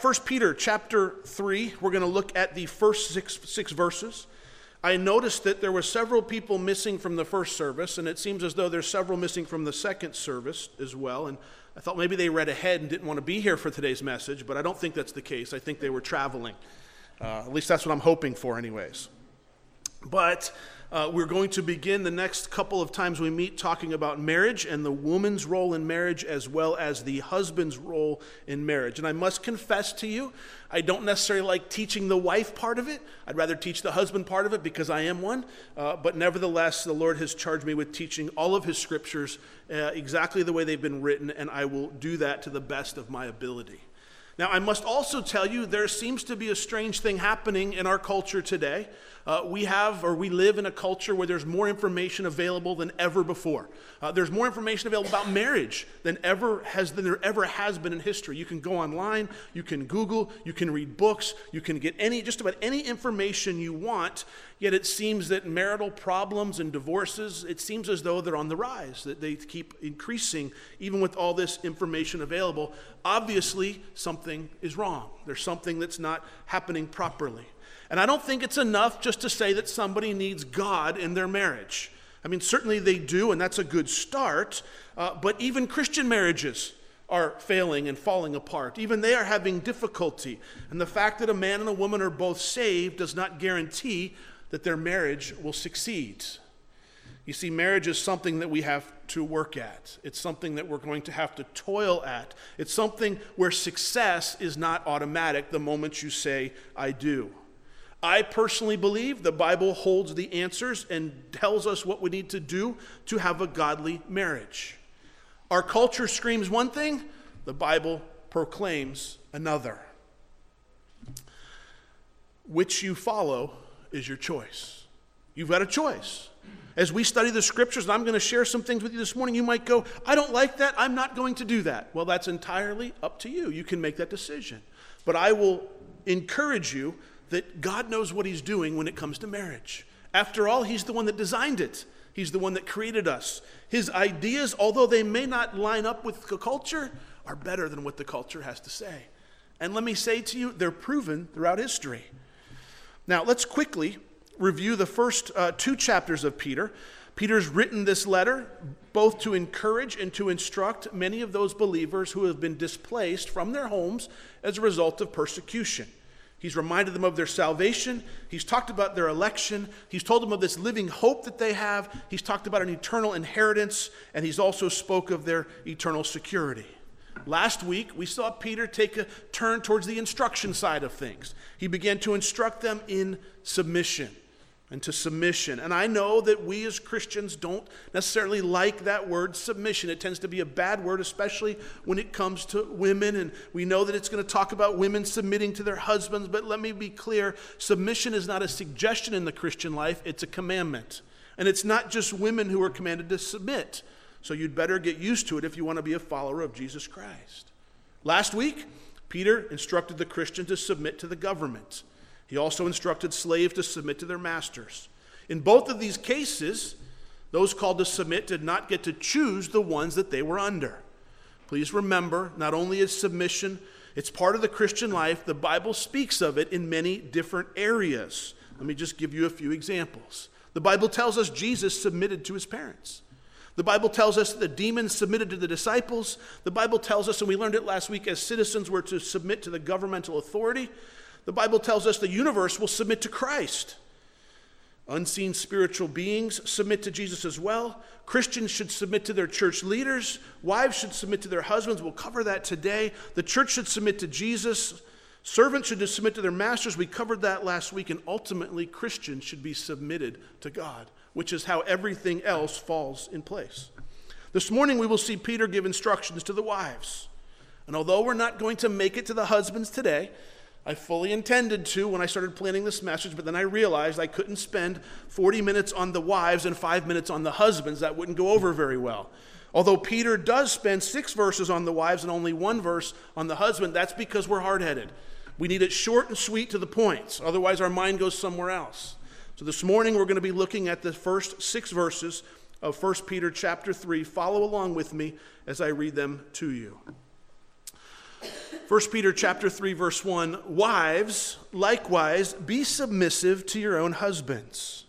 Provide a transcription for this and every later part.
1 Peter chapter 3, we're going to look at the first six, six verses. I noticed that there were several people missing from the first service, and it seems as though there's several missing from the second service as well. And I thought maybe they read ahead and didn't want to be here for today's message, but I don't think that's the case. I think they were traveling. Uh, at least that's what I'm hoping for, anyways. But uh, we're going to begin the next couple of times we meet talking about marriage and the woman's role in marriage as well as the husband's role in marriage. And I must confess to you, I don't necessarily like teaching the wife part of it. I'd rather teach the husband part of it because I am one. Uh, but nevertheless, the Lord has charged me with teaching all of his scriptures uh, exactly the way they've been written, and I will do that to the best of my ability. Now, I must also tell you, there seems to be a strange thing happening in our culture today uh, we have or we live in a culture where there's more information available than ever before. Uh, there's more information available about marriage than ever has than there ever has been in history. You can go online, you can Google, you can read books, you can get any just about any information you want. Yet it seems that marital problems and divorces, it seems as though they're on the rise, that they keep increasing even with all this information available. Obviously, something is wrong. There's something that's not happening properly. And I don't think it's enough just to say that somebody needs God in their marriage. I mean, certainly they do, and that's a good start, uh, but even Christian marriages are failing and falling apart. Even they are having difficulty. And the fact that a man and a woman are both saved does not guarantee that their marriage will succeed. You see, marriage is something that we have to work at. It's something that we're going to have to toil at. It's something where success is not automatic the moment you say, I do. I personally believe the Bible holds the answers and tells us what we need to do to have a godly marriage. Our culture screams one thing, the Bible proclaims another. Which you follow is your choice. You've got a choice. As we study the scriptures, and I'm going to share some things with you this morning, you might go, I don't like that. I'm not going to do that. Well, that's entirely up to you. You can make that decision. But I will encourage you that God knows what He's doing when it comes to marriage. After all, He's the one that designed it, He's the one that created us. His ideas, although they may not line up with the culture, are better than what the culture has to say. And let me say to you, they're proven throughout history. Now, let's quickly review the first uh, two chapters of Peter. Peter's written this letter both to encourage and to instruct many of those believers who have been displaced from their homes as a result of persecution. He's reminded them of their salvation. He's talked about their election. He's told them of this living hope that they have. He's talked about an eternal inheritance, and he's also spoke of their eternal security. Last week, we saw Peter take a turn towards the instruction side of things. He began to instruct them in submission and to submission. And I know that we as Christians don't necessarily like that word submission. It tends to be a bad word, especially when it comes to women. And we know that it's going to talk about women submitting to their husbands. But let me be clear submission is not a suggestion in the Christian life, it's a commandment. And it's not just women who are commanded to submit. So you'd better get used to it if you want to be a follower of Jesus Christ. Last week, Peter instructed the Christian to submit to the government. He also instructed slaves to submit to their masters. In both of these cases, those called to submit did not get to choose the ones that they were under. Please remember, not only is submission, it's part of the Christian life, the Bible speaks of it in many different areas. Let me just give you a few examples. The Bible tells us Jesus submitted to his parents. The Bible tells us that the demons submitted to the disciples. The Bible tells us, and we learned it last week, as citizens were to submit to the governmental authority. The Bible tells us the universe will submit to Christ. Unseen spiritual beings submit to Jesus as well. Christians should submit to their church leaders. Wives should submit to their husbands. We'll cover that today. The church should submit to Jesus. Servants should submit to their masters. We covered that last week. And ultimately, Christians should be submitted to God, which is how everything else falls in place. This morning, we will see Peter give instructions to the wives. And although we're not going to make it to the husbands today, I fully intended to when I started planning this message, but then I realized I couldn't spend 40 minutes on the wives and five minutes on the husbands. That wouldn't go over very well. Although Peter does spend six verses on the wives and only one verse on the husband, that's because we're hard headed. We need it short and sweet to the points, otherwise, our mind goes somewhere else. So this morning, we're going to be looking at the first six verses of 1 Peter chapter 3. Follow along with me as I read them to you. 1 Peter chapter 3 verse 1 Wives likewise be submissive to your own husbands.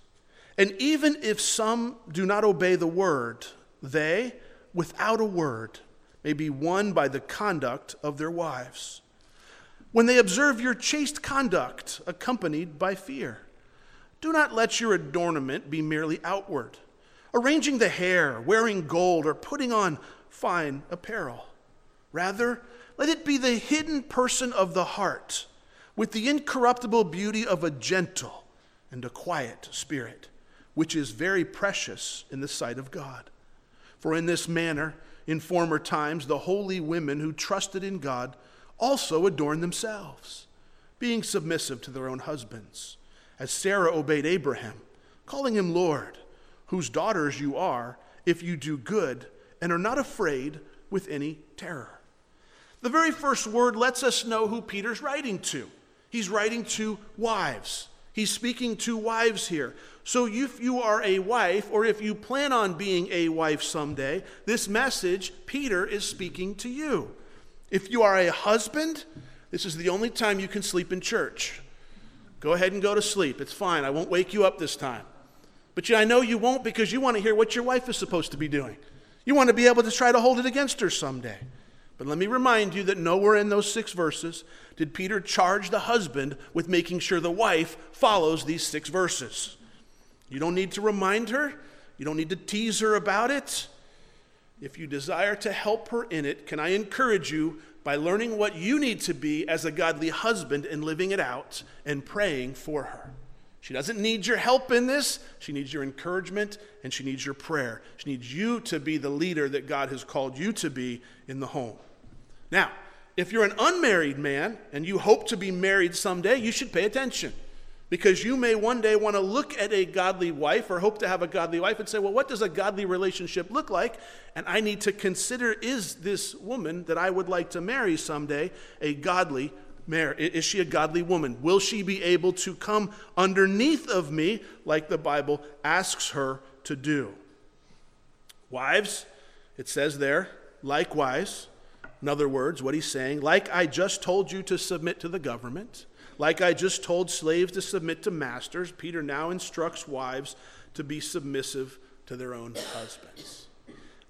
And even if some do not obey the word they without a word may be won by the conduct of their wives. When they observe your chaste conduct accompanied by fear do not let your adornment be merely outward arranging the hair wearing gold or putting on fine apparel. Rather let it be the hidden person of the heart, with the incorruptible beauty of a gentle and a quiet spirit, which is very precious in the sight of God. For in this manner, in former times, the holy women who trusted in God also adorned themselves, being submissive to their own husbands, as Sarah obeyed Abraham, calling him Lord, whose daughters you are, if you do good and are not afraid with any terror. The very first word lets us know who Peter's writing to. He's writing to wives. He's speaking to wives here. So if you are a wife, or if you plan on being a wife someday, this message, Peter is speaking to you. If you are a husband, this is the only time you can sleep in church. Go ahead and go to sleep. It's fine. I won't wake you up this time. But I know you won't because you want to hear what your wife is supposed to be doing. You want to be able to try to hold it against her someday. But let me remind you that nowhere in those six verses did Peter charge the husband with making sure the wife follows these six verses. You don't need to remind her, you don't need to tease her about it. If you desire to help her in it, can I encourage you by learning what you need to be as a godly husband and living it out and praying for her? She doesn't need your help in this. She needs your encouragement and she needs your prayer. She needs you to be the leader that God has called you to be in the home. Now, if you're an unmarried man and you hope to be married someday, you should pay attention because you may one day want to look at a godly wife or hope to have a godly wife and say, well, what does a godly relationship look like? And I need to consider is this woman that I would like to marry someday a godly marriage? Is she a godly woman? Will she be able to come underneath of me like the Bible asks her to do? Wives, it says there, likewise, in other words, what he's saying, like I just told you to submit to the government, like I just told slaves to submit to masters, Peter now instructs wives to be submissive to their own husbands.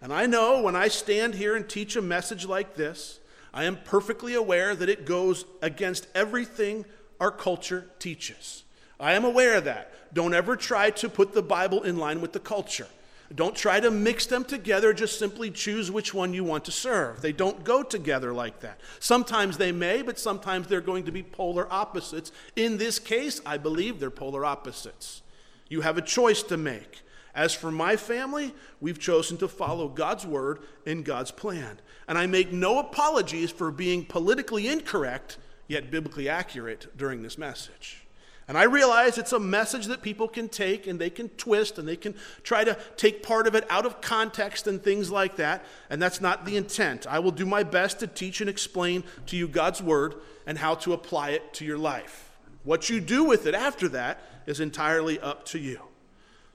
And I know when I stand here and teach a message like this, I am perfectly aware that it goes against everything our culture teaches. I am aware of that. Don't ever try to put the Bible in line with the culture. Don't try to mix them together, just simply choose which one you want to serve. They don't go together like that. Sometimes they may, but sometimes they're going to be polar opposites. In this case, I believe they're polar opposites. You have a choice to make. As for my family, we've chosen to follow God's word and God's plan. And I make no apologies for being politically incorrect, yet biblically accurate during this message. And I realize it's a message that people can take and they can twist and they can try to take part of it out of context and things like that. And that's not the intent. I will do my best to teach and explain to you God's word and how to apply it to your life. What you do with it after that is entirely up to you.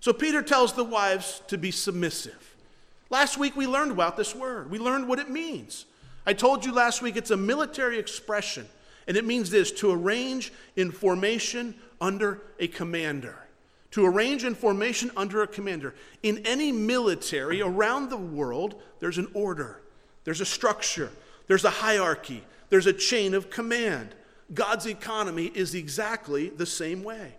So Peter tells the wives to be submissive. Last week we learned about this word, we learned what it means. I told you last week it's a military expression. And it means this to arrange in formation under a commander. To arrange in formation under a commander. In any military around the world, there's an order, there's a structure, there's a hierarchy, there's a chain of command. God's economy is exactly the same way.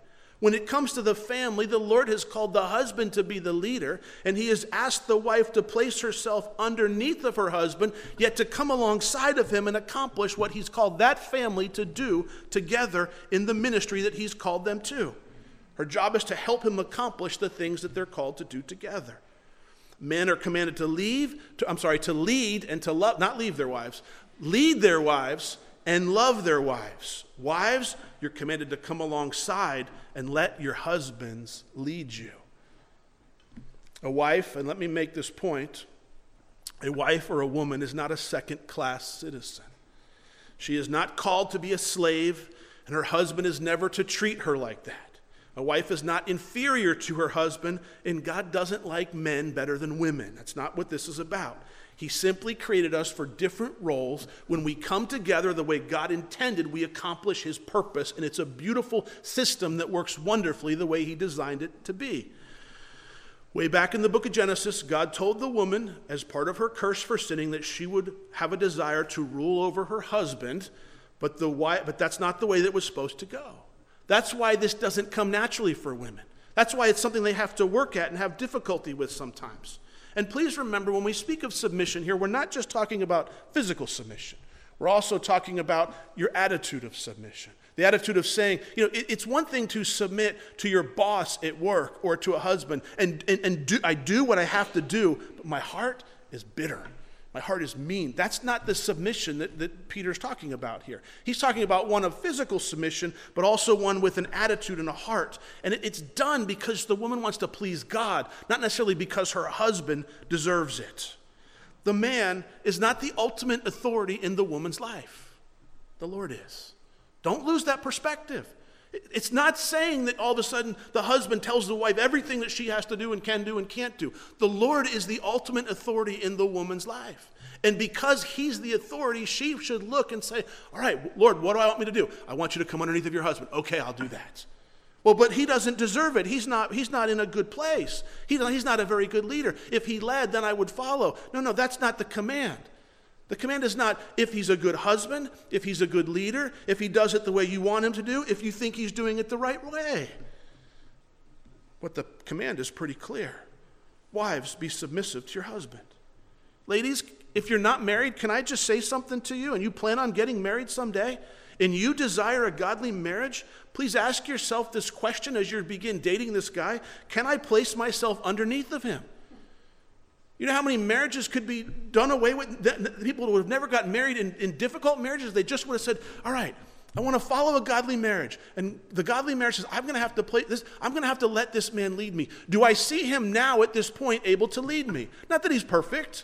When it comes to the family, the Lord has called the husband to be the leader, and he has asked the wife to place herself underneath of her husband, yet to come alongside of him and accomplish what he's called that family to do together in the ministry that he's called them to. Her job is to help him accomplish the things that they're called to do together. Men are commanded to leave, to, I'm sorry, to lead and to love, not leave their wives, lead their wives and love their wives. Wives, you're commanded to come alongside and let your husbands lead you. A wife, and let me make this point a wife or a woman is not a second class citizen. She is not called to be a slave, and her husband is never to treat her like that. A wife is not inferior to her husband, and God doesn't like men better than women. That's not what this is about. He simply created us for different roles. When we come together the way God intended, we accomplish His purpose, and it's a beautiful system that works wonderfully the way He designed it to be. Way back in the book of Genesis, God told the woman, as part of her curse for sinning, that she would have a desire to rule over her husband, but, the but that's not the way that was supposed to go. That's why this doesn't come naturally for women. That's why it's something they have to work at and have difficulty with sometimes. And please remember, when we speak of submission here, we're not just talking about physical submission. We're also talking about your attitude of submission. The attitude of saying, you know, it, it's one thing to submit to your boss at work or to a husband, and, and, and do, I do what I have to do, but my heart is bitter. My heart is mean. That's not the submission that, that Peter's talking about here. He's talking about one of physical submission, but also one with an attitude and a heart. And it, it's done because the woman wants to please God, not necessarily because her husband deserves it. The man is not the ultimate authority in the woman's life, the Lord is. Don't lose that perspective. It's not saying that all of a sudden the husband tells the wife everything that she has to do and can do and can't do. The Lord is the ultimate authority in the woman's life. And because he's the authority, she should look and say, All right, Lord, what do I want me to do? I want you to come underneath of your husband. Okay, I'll do that. Well, but he doesn't deserve it. He's not, he's not in a good place. He, he's not a very good leader. If he led, then I would follow. No, no, that's not the command. The command is not if he's a good husband, if he's a good leader, if he does it the way you want him to do, if you think he's doing it the right way. But the command is pretty clear. Wives, be submissive to your husband. Ladies, if you're not married, can I just say something to you and you plan on getting married someday? And you desire a godly marriage, please ask yourself this question as you begin dating this guy Can I place myself underneath of him? You know how many marriages could be done away with? People would have never gotten married in, in difficult marriages, they just would have said, All right, I want to follow a godly marriage. And the godly marriage says, I'm going to have to play this, I'm going to have to let this man lead me. Do I see him now at this point able to lead me? Not that he's perfect,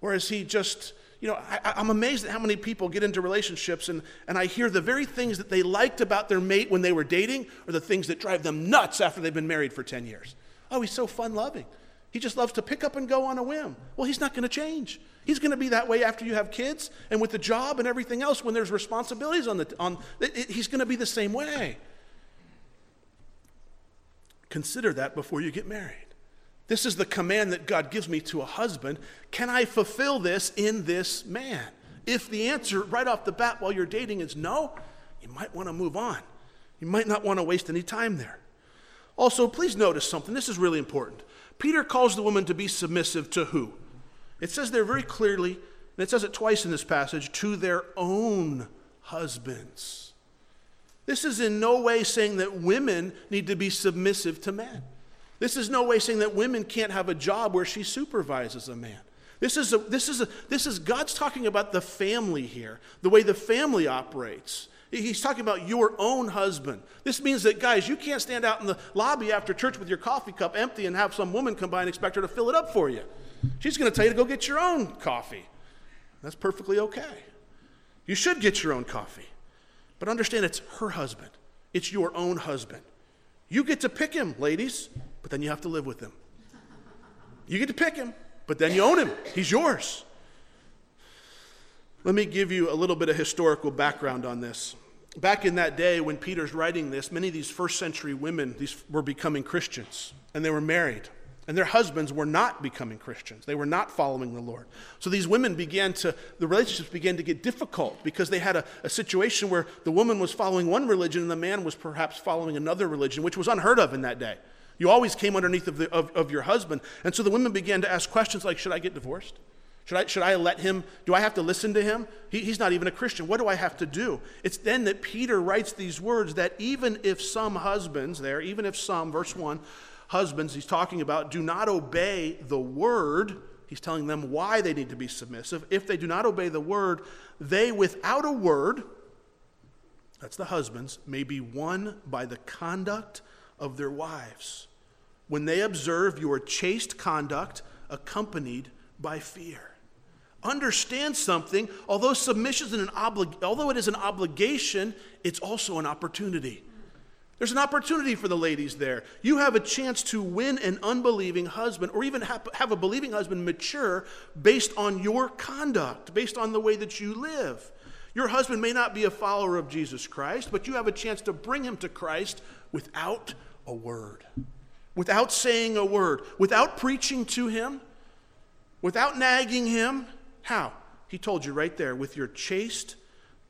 or is he just, you know, I, am amazed at how many people get into relationships and, and I hear the very things that they liked about their mate when they were dating are the things that drive them nuts after they've been married for 10 years. Oh, he's so fun loving. He just loves to pick up and go on a whim. Well, he's not going to change. He's going to be that way after you have kids and with the job and everything else when there's responsibilities on the on it, it, he's going to be the same way. Consider that before you get married. This is the command that God gives me to a husband. Can I fulfill this in this man? If the answer right off the bat while you're dating is no, you might want to move on. You might not want to waste any time there. Also, please notice something. This is really important. Peter calls the woman to be submissive to who? It says there very clearly, and it says it twice in this passage, to their own husbands. This is in no way saying that women need to be submissive to men. This is no way saying that women can't have a job where she supervises a man. This is, a, this, is a, this is God's talking about the family here, the way the family operates. He's talking about your own husband. This means that, guys, you can't stand out in the lobby after church with your coffee cup empty and have some woman come by and expect her to fill it up for you. She's going to tell you to go get your own coffee. That's perfectly okay. You should get your own coffee. But understand it's her husband, it's your own husband. You get to pick him, ladies, but then you have to live with him. You get to pick him, but then you own him. He's yours. Let me give you a little bit of historical background on this. Back in that day when Peter's writing this, many of these first century women these were becoming Christians and they were married. And their husbands were not becoming Christians. They were not following the Lord. So these women began to, the relationships began to get difficult because they had a, a situation where the woman was following one religion and the man was perhaps following another religion, which was unheard of in that day. You always came underneath of, the, of, of your husband. And so the women began to ask questions like, Should I get divorced? Should I, should I let him? Do I have to listen to him? He, he's not even a Christian. What do I have to do? It's then that Peter writes these words that even if some husbands, there, even if some, verse 1, husbands, he's talking about, do not obey the word, he's telling them why they need to be submissive. If they do not obey the word, they without a word, that's the husbands, may be won by the conduct of their wives. When they observe your chaste conduct accompanied by fear understand something, although submission is an although it is an obligation, it's also an opportunity. There's an opportunity for the ladies there. You have a chance to win an unbelieving husband or even have, have a believing husband mature based on your conduct, based on the way that you live. Your husband may not be a follower of Jesus Christ, but you have a chance to bring him to Christ without a word, without saying a word, without preaching to him, without nagging him. How? He told you right there with your chaste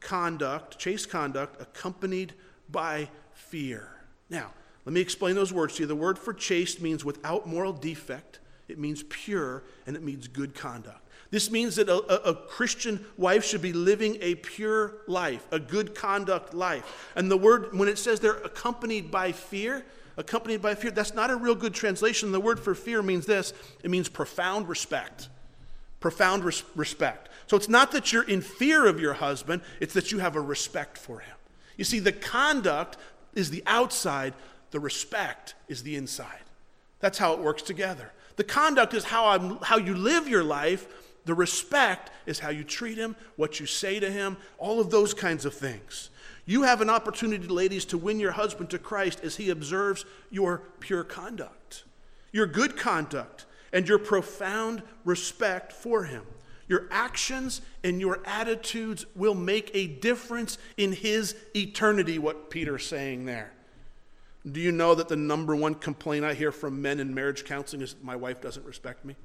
conduct, chaste conduct accompanied by fear. Now, let me explain those words to you. The word for chaste means without moral defect, it means pure, and it means good conduct. This means that a, a, Christian wife should be living a pure life, a good conduct life. And the word, when it says they're accompanied by fear, accompanied by fear, that's not a real good translation. The word for fear means this it means profound respect. Profound res- respect. So it's not that you're in fear of your husband, it's that you have a respect for him. You see, the conduct is the outside, the respect is the inside. That's how it works together. The conduct is how, I'm, how you live your life, the respect is how you treat him, what you say to him, all of those kinds of things. You have an opportunity, ladies, to win your husband to Christ as he observes your pure conduct, your good conduct, and your profound respect for him. Your actions and your attitudes will make a difference in his eternity, what Peter's saying there. Do you know that the number one complaint I hear from men in marriage counseling is my wife doesn't respect me?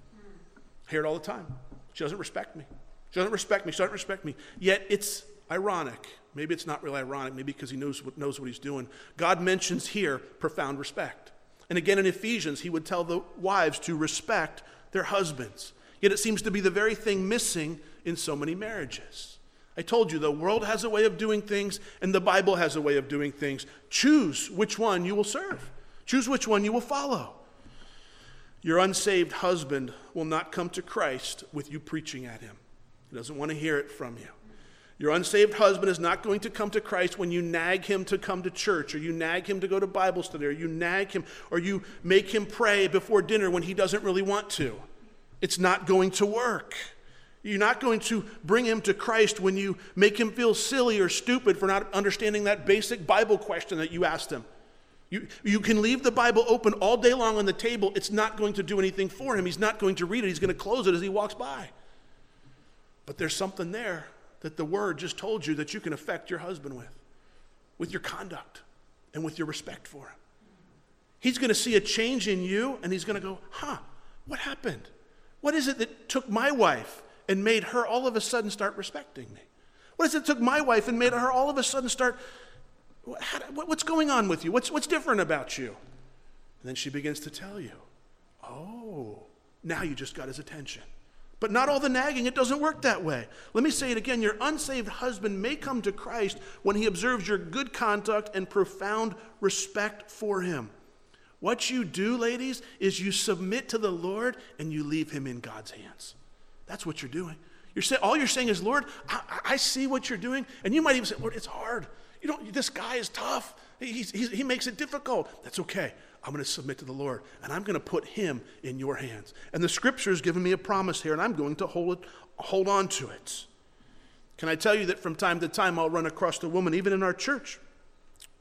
I hear it all the time. She doesn't respect me. She doesn't respect me. She doesn't respect me. Yet it's ironic. Maybe it's not really ironic, maybe because he knows what, knows what he's doing. God mentions here profound respect. And again in Ephesians, he would tell the wives to respect their husbands. Yet it seems to be the very thing missing in so many marriages. I told you the world has a way of doing things, and the Bible has a way of doing things. Choose which one you will serve, choose which one you will follow. Your unsaved husband will not come to Christ with you preaching at him, he doesn't want to hear it from you. Your unsaved husband is not going to come to Christ when you nag him to come to church, or you nag him to go to Bible study, or you nag him, or you make him pray before dinner when he doesn't really want to. It's not going to work. You're not going to bring him to Christ when you make him feel silly or stupid for not understanding that basic Bible question that you asked him. You, you can leave the Bible open all day long on the table. It's not going to do anything for him. He's not going to read it. He's going to close it as he walks by. But there's something there that the Word just told you that you can affect your husband with, with your conduct and with your respect for him. He's going to see a change in you and he's going to go, huh, what happened? What is it that took my wife and made her all of a sudden start respecting me? What is it that took my wife and made her all of a sudden start, how, what's going on with you? What's, what's different about you? And then she begins to tell you, oh, now you just got his attention. But not all the nagging, it doesn't work that way. Let me say it again your unsaved husband may come to Christ when he observes your good conduct and profound respect for him. What you do, ladies, is you submit to the Lord and you leave him in God's hands. That's what you're doing. You're say, all you're saying is, Lord, I, I, see what you're doing. And you might even say, Lord, it's hard. You don't, this guy is tough. He makes it difficult. That's okay. I'm going to submit to the Lord and I'm going to put him in your hands. And the scripture has given me a promise here and I'm going to hold, it, hold on to it. Can I tell you that from time to time I'll run across a woman, even in our church,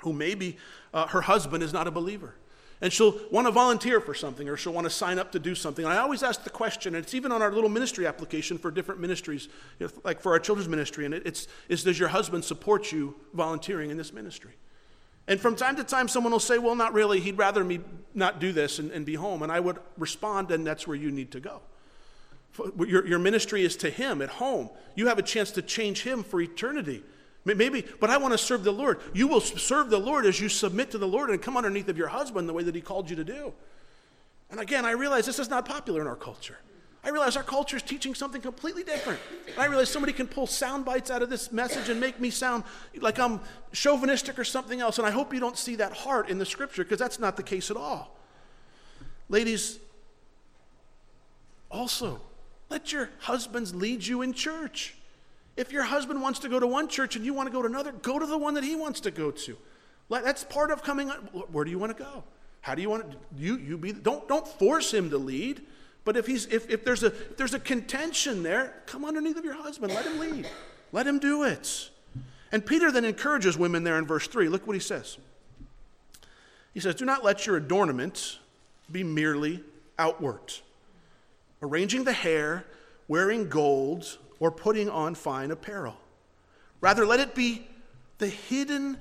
who maybe uh, her husband is not a believer and she'll want to volunteer for something or she'll want to sign up to do something. And I always ask the question, and it's even on our little ministry application for different ministries, you know, like for our children's ministry, and it's, it's does your husband support you volunteering in this ministry? And from time to time, someone will say, Well, not really. He'd rather me not do this and, and be home. And I would respond, And that's where you need to go. Your, your ministry is to him at home. You have a chance to change him for eternity. Maybe, but I want to serve the Lord. You will serve the Lord as you submit to the Lord and come underneath of your husband the way that he called you to do. And again, I realize this is not popular in our culture. I realize our culture is teaching something completely different. And I realize somebody can pull sound bites out of this message and make me sound like I'm chauvinistic or something else. And I hope you don't see that heart in the scripture because that's not the case at all. Ladies, also, let your husbands lead you in church. If your husband wants to go to one church and you want to go to another, go to the one that he wants to go to. That's part of coming. Where do you want to go? How do you want to? You you be. Don't don't force him to lead. But if he's if, if there's a if there's a contention there, come underneath of your husband. Let him lead. Let him do it. And Peter then encourages women there in verse three. Look what he says. He says, Do not let your adornment be merely outward, arranging the hair, wearing gold, or putting on fine apparel. Rather, let it be the hidden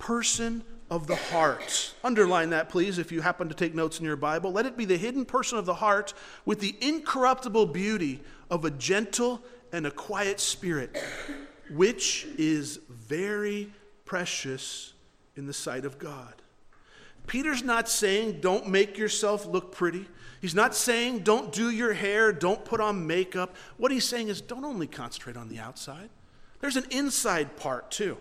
person of the heart. Underline that, please, if you happen to take notes in your Bible. Let it be the hidden person of the heart with the incorruptible beauty of a gentle and a quiet spirit, which is very precious in the sight of God. Peter's not saying don't make yourself look pretty. He's not saying don't do your hair, don't put on makeup. What he's saying is don't only concentrate on the outside, there's an inside part too.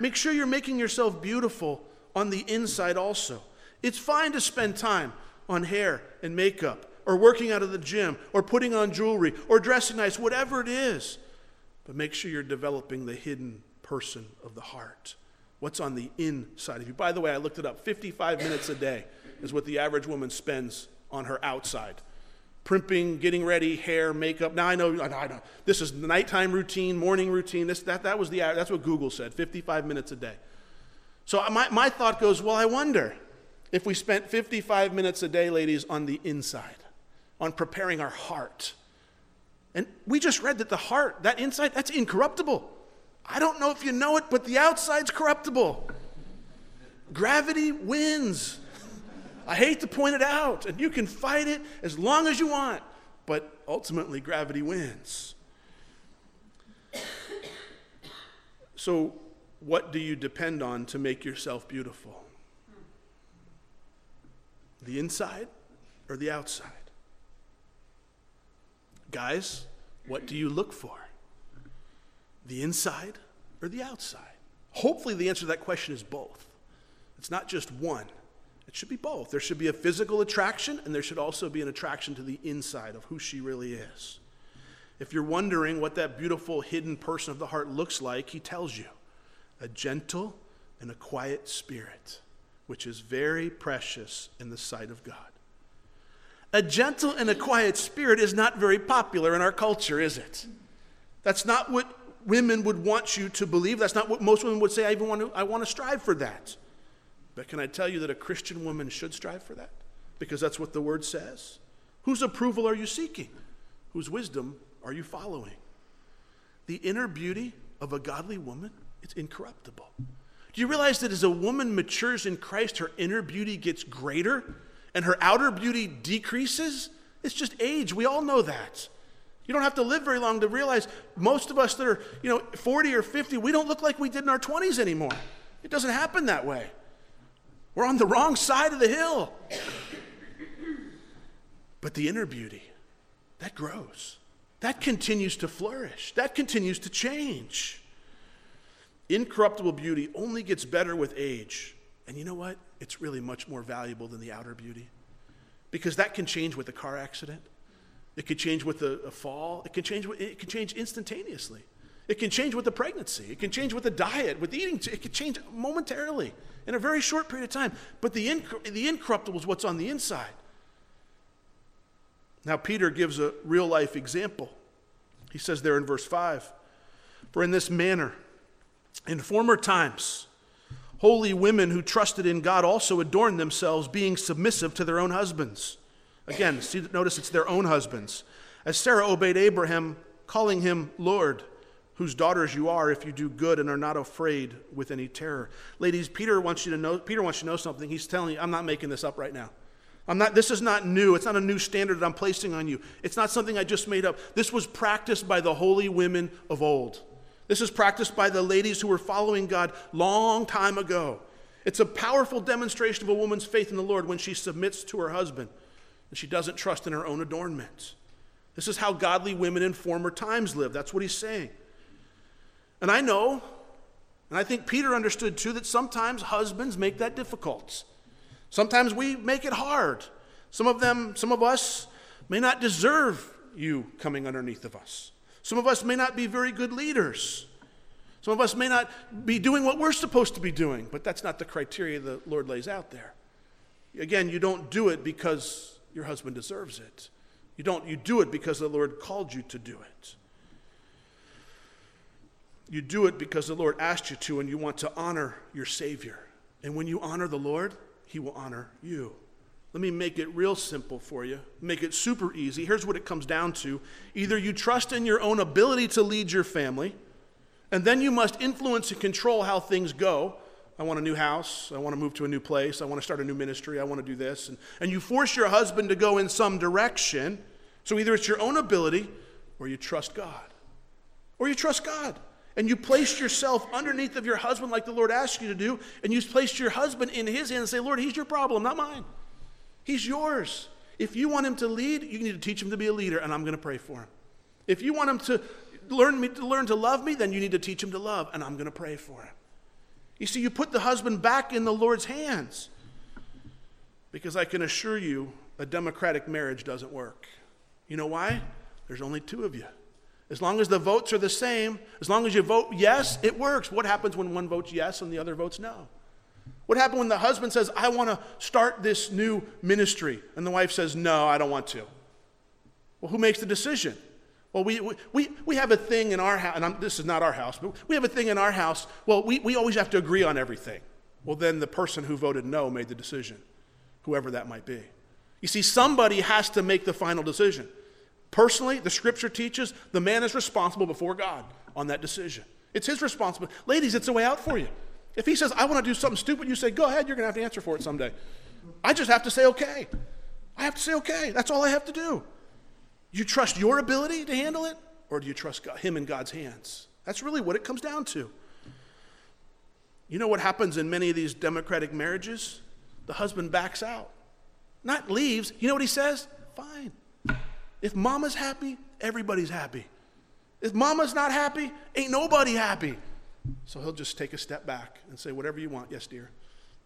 Make sure you're making yourself beautiful on the inside also. It's fine to spend time on hair and makeup, or working out of the gym, or putting on jewelry, or dressing nice, whatever it is. But make sure you're developing the hidden person of the heart. What's on the inside of you? By the way, I looked it up 55 minutes a day is what the average woman spends on her outside. Primping, getting ready, hair, makeup. Now I know, I know, this is nighttime routine, morning routine. This, that, that was the, that's what Google said 55 minutes a day. So uh, my, my thought goes, well, I wonder if we spent 55 minutes a day, ladies, on the inside, on preparing our heart. And we just read that the heart, that inside, that's incorruptible. I don't know if you know it, but the outside's corruptible. Gravity wins. I hate to point it out, and you can fight it as long as you want, but ultimately, gravity wins. So, what do you depend on to make yourself beautiful? The inside or the outside? Guys, what do you look for? The inside or the outside? Hopefully, the answer to that question is both. It's not just one, it should be both. There should be a physical attraction, and there should also be an attraction to the inside of who she really is. If you're wondering what that beautiful hidden person of the heart looks like, he tells you a gentle and a quiet spirit, which is very precious in the sight of God. A gentle and a quiet spirit is not very popular in our culture, is it? That's not what women would want you to believe. That's not what most women would say. I even want to, I want to strive for that. But can I tell you that a Christian woman should strive for that? Because that's what the word says. Whose approval are you seeking? Whose wisdom are you following? The inner beauty of a godly woman it's incorruptible. Do you realize that as a woman matures in Christ, her inner beauty gets greater and her outer beauty decreases? It's just age. We all know that. You don't have to live very long to realize most of us that are, you know, 40 or 50, we don't look like we did in our 20s anymore. It doesn't happen that way. We're on the wrong side of the hill. But the inner beauty, that grows. That continues to flourish. That continues to change. Incorruptible beauty only gets better with age. And you know what? It's really much more valuable than the outer beauty. Because that can change with a car accident. It could change with a, a fall. It can change, it can change instantaneously. It can change with a pregnancy. It can change with a diet, with eating. It can change momentarily in a very short period of time. But the, inc- the incorruptible is what's on the inside. Now, Peter gives a real life example. He says there in verse 5 For in this manner, in former times, holy women who trusted in God also adorned themselves, being submissive to their own husbands. Again, see, notice it's their own husbands. As Sarah obeyed Abraham, calling him Lord, whose daughters you are if you do good and are not afraid with any terror. Ladies, Peter wants you to know, Peter wants you to know something. He's telling you, I'm not making this up right now. I'm not, this is not new. It's not a new standard that I'm placing on you. It's not something I just made up. This was practiced by the holy women of old. This is practiced by the ladies who were following God long time ago. It's a powerful demonstration of a woman's faith in the Lord when she submits to her husband and she doesn't trust in her own adornment. This is how godly women in former times lived. That's what he's saying. And I know, and I think Peter understood too, that sometimes husbands make that difficult. Sometimes we make it hard. Some of them, some of us may not deserve you coming underneath of us. Some of us may not be very good leaders. Some of us may not be doing what we're supposed to be doing, but that's not the criteria the Lord lays out there. Again, you don't do it because your husband deserves it. You don't you do it because the Lord called you to do it. You do it because the Lord asked you to and you want to honor your Savior. And when you honor the Lord, he will honor you. Let me make it real simple for you, make it super easy. Here's what it comes down to either you trust in your own ability to lead your family, and then you must influence and control how things go. I want a new house. I want to move to a new place. I want to start a new ministry. I want to do this. And, and you force your husband to go in some direction. So either it's your own ability or you trust God. Or you trust God. And you placed yourself underneath of your husband like the Lord asked you to do. And you placed your husband in his hand and say, Lord, he's your problem, not mine. He's yours. If you want him to lead, you need to teach him to be a leader, and I'm going to pray for him. If you want him to learn, me, to learn to love me, then you need to teach him to love, and I'm going to pray for him. You see, you put the husband back in the Lord's hands. Because I can assure you, a democratic marriage doesn't work. You know why? There's only two of you. As long as the votes are the same, as long as you vote yes, it works. What happens when one votes yes and the other votes no? What happens when the husband says, I want to start this new ministry, and the wife says, No, I don't want to? Well, who makes the decision? Well, we, we, we have a thing in our house, and I'm, this is not our house, but we have a thing in our house. Well, we, we always have to agree on everything. Well, then the person who voted no made the decision, whoever that might be. You see, somebody has to make the final decision. Personally, the scripture teaches the man is responsible before God on that decision. It's his responsibility. Ladies, it's a way out for you. If he says, I want to do something stupid, you say, Go ahead, you're going to have to answer for it someday. I just have to say, Okay. I have to say, Okay. That's all I have to do. You trust your ability to handle it, or do you trust God, Him in God's hands? That's really what it comes down to. You know what happens in many of these democratic marriages? The husband backs out, not leaves. You know what he says? Fine. If mama's happy, everybody's happy. If mama's not happy, ain't nobody happy. So he'll just take a step back and say, Whatever you want. Yes, dear.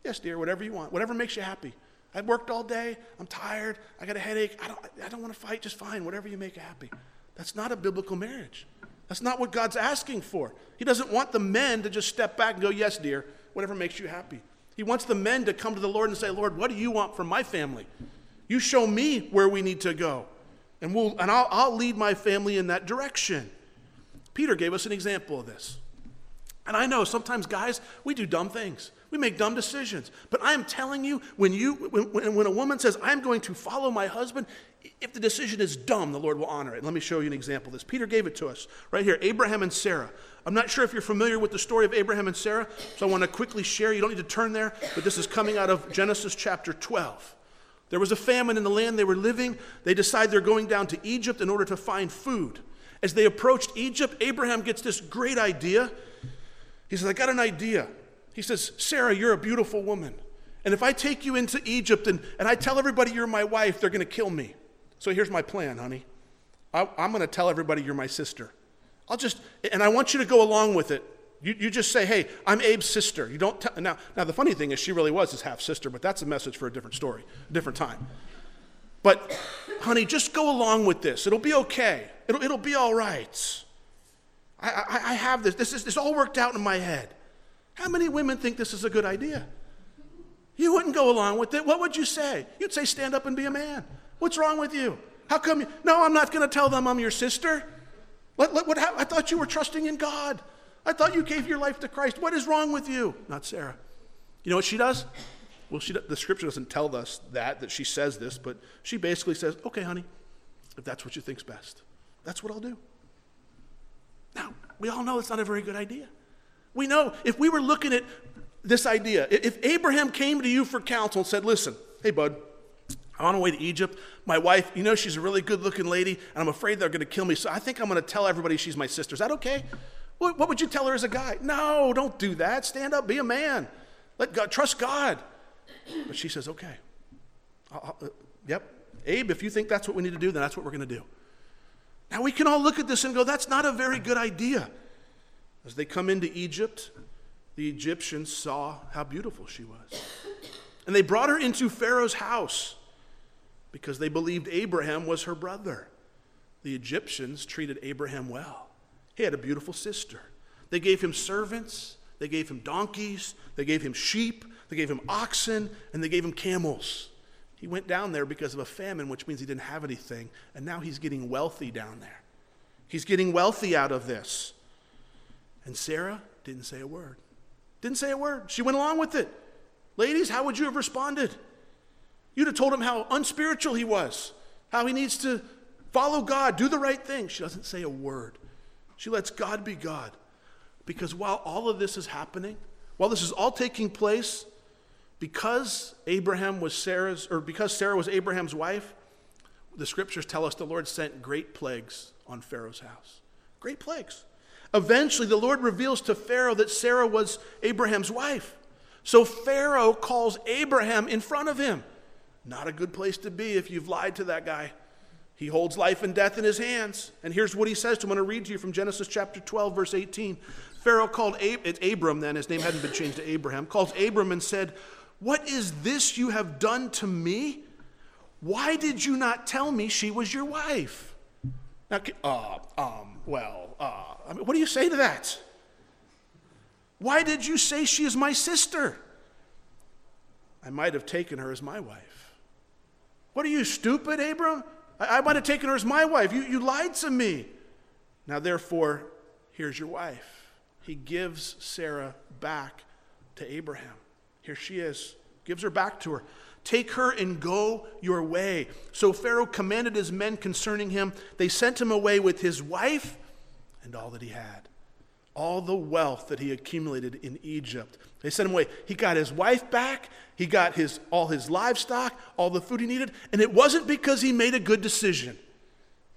Yes, dear. Whatever you want. Whatever makes you happy. I worked all day. I'm tired. I got a headache. I don't, I don't want to fight. Just fine. Whatever you make happy. That's not a biblical marriage. That's not what God's asking for. He doesn't want the men to just step back and go, Yes, dear. Whatever makes you happy. He wants the men to come to the Lord and say, Lord, what do you want from my family? You show me where we need to go, and, we'll, and I'll, I'll lead my family in that direction. Peter gave us an example of this. And I know sometimes, guys, we do dumb things. We make dumb decisions. But I am telling you, when, you, when, when a woman says, I'm going to follow my husband, if the decision is dumb, the Lord will honor it. Let me show you an example of this. Peter gave it to us right here Abraham and Sarah. I'm not sure if you're familiar with the story of Abraham and Sarah, so I want to quickly share. You don't need to turn there, but this is coming out of Genesis chapter 12. There was a famine in the land they were living. They decide they're going down to Egypt in order to find food. As they approached Egypt, Abraham gets this great idea. He says, I got an idea. He says, Sarah, you're a beautiful woman. And if I take you into Egypt and, and I tell everybody you're my wife, they're going to kill me. So here's my plan, honey. I, am going to tell everybody you're my sister. I'll just, and I want you to go along with it. You, you just say, hey, I'm Abe's sister. You don't tell, now, now, the funny thing is, she really was his half sister, but that's a message for a different story, a different time. But, honey, just go along with this. It'll be okay. It'll, it'll be all right. I, I, I have this. This is this all worked out in my head. How many women think this is a good idea? You wouldn't go along with it. What would you say? You'd say, stand up and be a man. What's wrong with you? How come you? No, I'm not going to tell them I'm your sister. What, what, I thought you were trusting in God. I thought you gave your life to Christ. What is wrong with you? Not Sarah. You know what she does? Well, she, the scripture doesn't tell us that, that she says this, but she basically says, okay, honey, if that's what you think's best, that's what I'll do. Now, we all know it's not a very good idea. We know if we were looking at this idea, if Abraham came to you for counsel and said, listen, hey, bud, I'm on my way to Egypt. My wife, you know, she's a really good looking lady, and I'm afraid they're going to kill me, so I think I'm going to tell everybody she's my sister. Is that okay? What, what would you tell her as a guy? No, don't do that. Stand up, be a man. Let God, trust God. But she says, okay. I'll, uh, yep. Abe, if you think that's what we need to do, then that's what we're going to do. Now we can all look at this and go, that's not a very good idea. As they come into Egypt, the Egyptians saw how beautiful she was. And they brought her into Pharaoh's house because they believed Abraham was her brother. The Egyptians treated Abraham well. He had a beautiful sister. They gave him servants, they gave him donkeys, they gave him sheep, they gave him oxen, and they gave him camels. He went down there because of a famine, which means he didn't have anything, and now he's getting wealthy down there. He's getting wealthy out of this. And Sarah didn't say a word. Didn't say a word. She went along with it. Ladies, how would you have responded? You'd have told him how unspiritual he was, how he needs to follow God, do the right thing. She doesn't say a word. She lets God be God. Because while all of this is happening, while this is all taking place, because Abraham was Sarah's, or because Sarah was Abraham's wife, the scriptures tell us the Lord sent great plagues on Pharaoh's house. Great plagues. Eventually, the Lord reveals to Pharaoh that Sarah was Abraham's wife. So Pharaoh calls Abraham in front of him. Not a good place to be if you've lied to that guy. He holds life and death in his hands. And here's what he says to him. I'm going to read to you from Genesis chapter 12, verse 18. Pharaoh called Ab- it's Abram then, his name hadn't been changed to Abraham, calls Abram and said, What is this you have done to me? Why did you not tell me she was your wife? Now, uh, um, well, uh, I mean, what do you say to that? Why did you say she is my sister? I might have taken her as my wife. What are you, stupid, Abram? I, I might have taken her as my wife. You, you lied to me. Now, therefore, here's your wife. He gives Sarah back to Abraham. Here she is, gives her back to her. Take her and go your way. So Pharaoh commanded his men concerning him. They sent him away with his wife and all that he had, all the wealth that he accumulated in Egypt. They sent him away. He got his wife back. He got his, all his livestock, all the food he needed. And it wasn't because he made a good decision.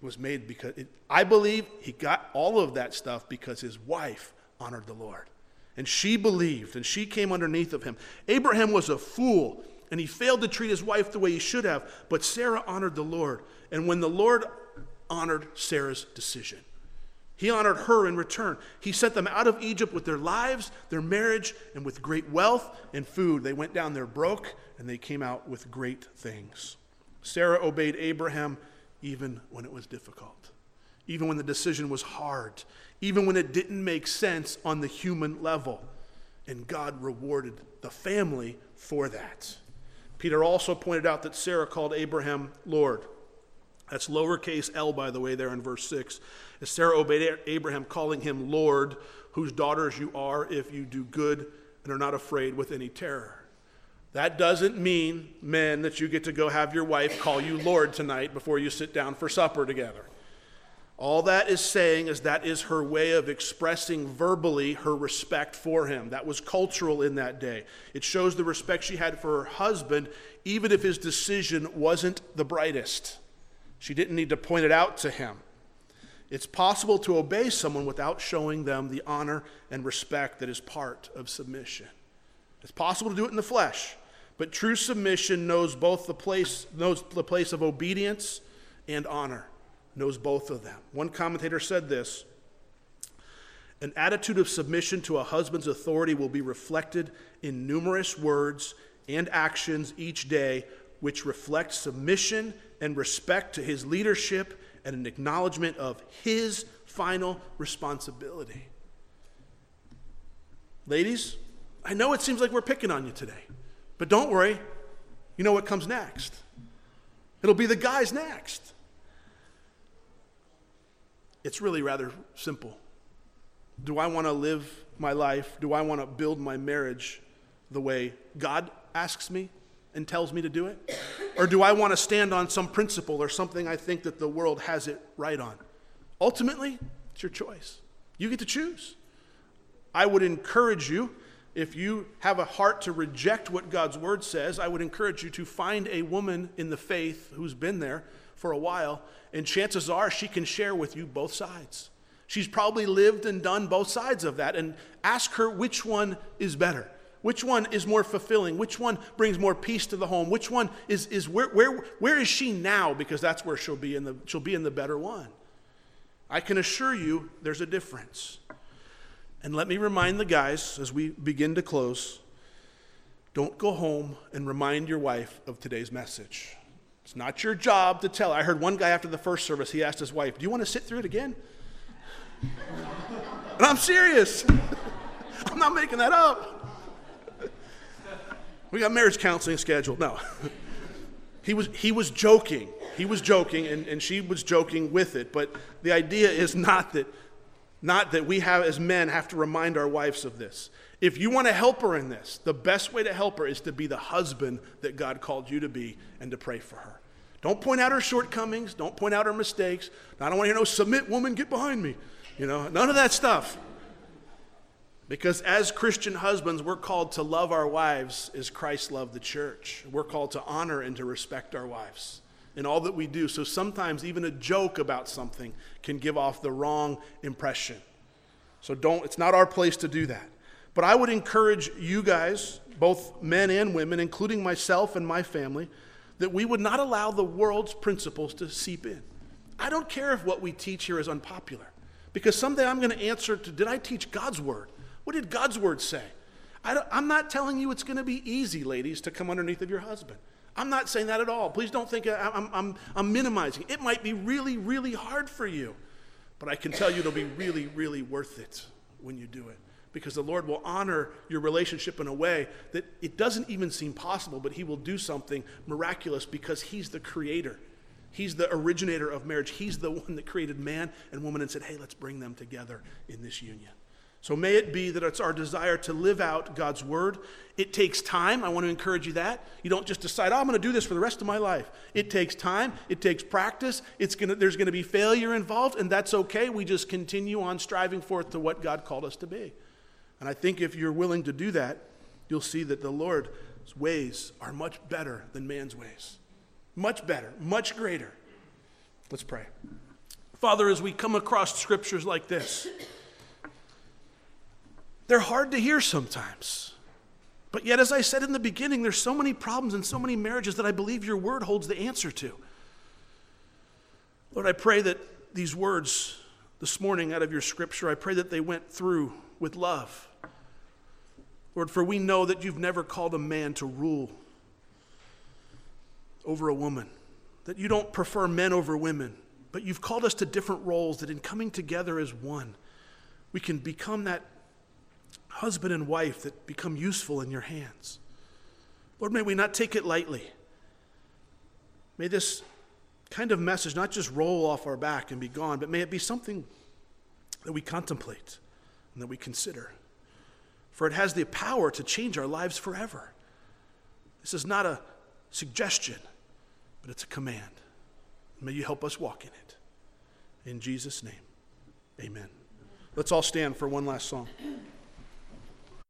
It was made because, it, I believe, he got all of that stuff because his wife honored the Lord. And she believed, and she came underneath of him. Abraham was a fool and he failed to treat his wife the way he should have. But Sarah honored the Lord. And when the Lord honored Sarah's decision, he honored her in return. He sent them out of Egypt with their lives, their marriage, and with great wealth and food. They went down there broke, and they came out with great things. Sarah obeyed Abraham even when it was difficult, even when the decision was hard, even when it didn't make sense on the human level. And God rewarded the family for that. Peter also pointed out that Sarah called Abraham Lord. That's lowercase l, by the way, there in verse 6. As Sarah obeyed Abraham, calling him Lord, whose daughters you are if you do good and are not afraid with any terror. That doesn't mean, men, that you get to go have your wife call you Lord tonight before you sit down for supper together. All that is saying is that is her way of expressing verbally her respect for him. That was cultural in that day. It shows the respect she had for her husband, even if his decision wasn't the brightest. She didn't need to point it out to him. It's possible to obey someone without showing them the honor and respect that is part of submission. It's possible to do it in the flesh, but true submission knows both the place, knows the place of obedience and honor knows both of them. One commentator said this An attitude of submission to a husband's authority will be reflected in numerous words and actions each day, which reflect submission and respect to his leadership and an acknowledgement of his final responsibility. Ladies, I know it seems like we're picking on you today, but don't worry. You know what comes next? It'll be the guys next. It's really rather simple. Do I want to live my life? Do I want to build my marriage the way God asks me and tells me to do it? Or do I want to stand on some principle or something I think that the world has it right on? Ultimately, it's your choice. You get to choose. I would encourage you, if you have a heart to reject what God's word says, I would encourage you to find a woman in the faith who's been there for a while, and chances are she can share with you both sides. She's probably lived and done both sides of that, and ask her which one is better. Which one is more fulfilling? Which one brings more peace to the home? Which one is, is where, where, where is she now? Because that's where she'll be, in the, she'll be in the better one. I can assure you there's a difference. And let me remind the guys as we begin to close don't go home and remind your wife of today's message. It's not your job to tell. I heard one guy after the first service, he asked his wife, Do you want to sit through it again? and I'm serious. I'm not making that up. We got marriage counseling scheduled. No. he, was, he was joking. He was joking, and, and she was joking with it. But the idea is not that Not that we have, as men, have to remind our wives of this. If you want to help her in this, the best way to help her is to be the husband that God called you to be and to pray for her. Don't point out her shortcomings. Don't point out her mistakes. I don't want to hear no submit woman, get behind me. You know, none of that stuff. Because as Christian husbands, we're called to love our wives as Christ loved the church. We're called to honor and to respect our wives in all that we do. So sometimes even a joke about something can give off the wrong impression. So don't, it's not our place to do that. But I would encourage you guys, both men and women, including myself and my family, that we would not allow the world's principles to seep in. I don't care if what we teach here is unpopular, because someday I'm going to answer to did I teach God's word? What did God's word say? I am not telling you it's going to be easy, ladies, to come underneath of your husband. I'm not saying that at all. Please don't think uh, I'm, I'm, I'm minimizing. It might be really, really hard for you, but I can tell you it'll be really, really worth it when you do it. Because the Lord will honor your relationship in a way that it doesn't even seem possible, but He will do something miraculous because He's the creator. He's the originator of marriage. He's the one that created man and woman and said, hey, let's bring them together in this union. So may it be that it's our desire to live out God's word. It takes time. I want to encourage you that. You don't just decide, oh, I'm going to do this for the rest of my life. It takes time, it takes practice. It's gonna, there's going to be failure involved, and that's okay. We just continue on striving forth to what God called us to be. And I think if you're willing to do that, you'll see that the Lord's ways are much better than man's ways. Much better, much greater. Let's pray. Father, as we come across scriptures like this, they're hard to hear sometimes. But yet, as I said in the beginning, there's so many problems and so many marriages that I believe your word holds the answer to. Lord, I pray that these words this morning out of your scripture, I pray that they went through with love. Lord, for we know that you've never called a man to rule over a woman, that you don't prefer men over women, but you've called us to different roles that in coming together as one, we can become that husband and wife that become useful in your hands. Lord, may we not take it lightly. May this kind of message not just roll off our back and be gone, but may it be something that we contemplate and that we consider. For it has the power to change our lives forever. This is not a suggestion, but it's a command. May you help us walk in it. In Jesus' name, amen. Let's all stand for one last song.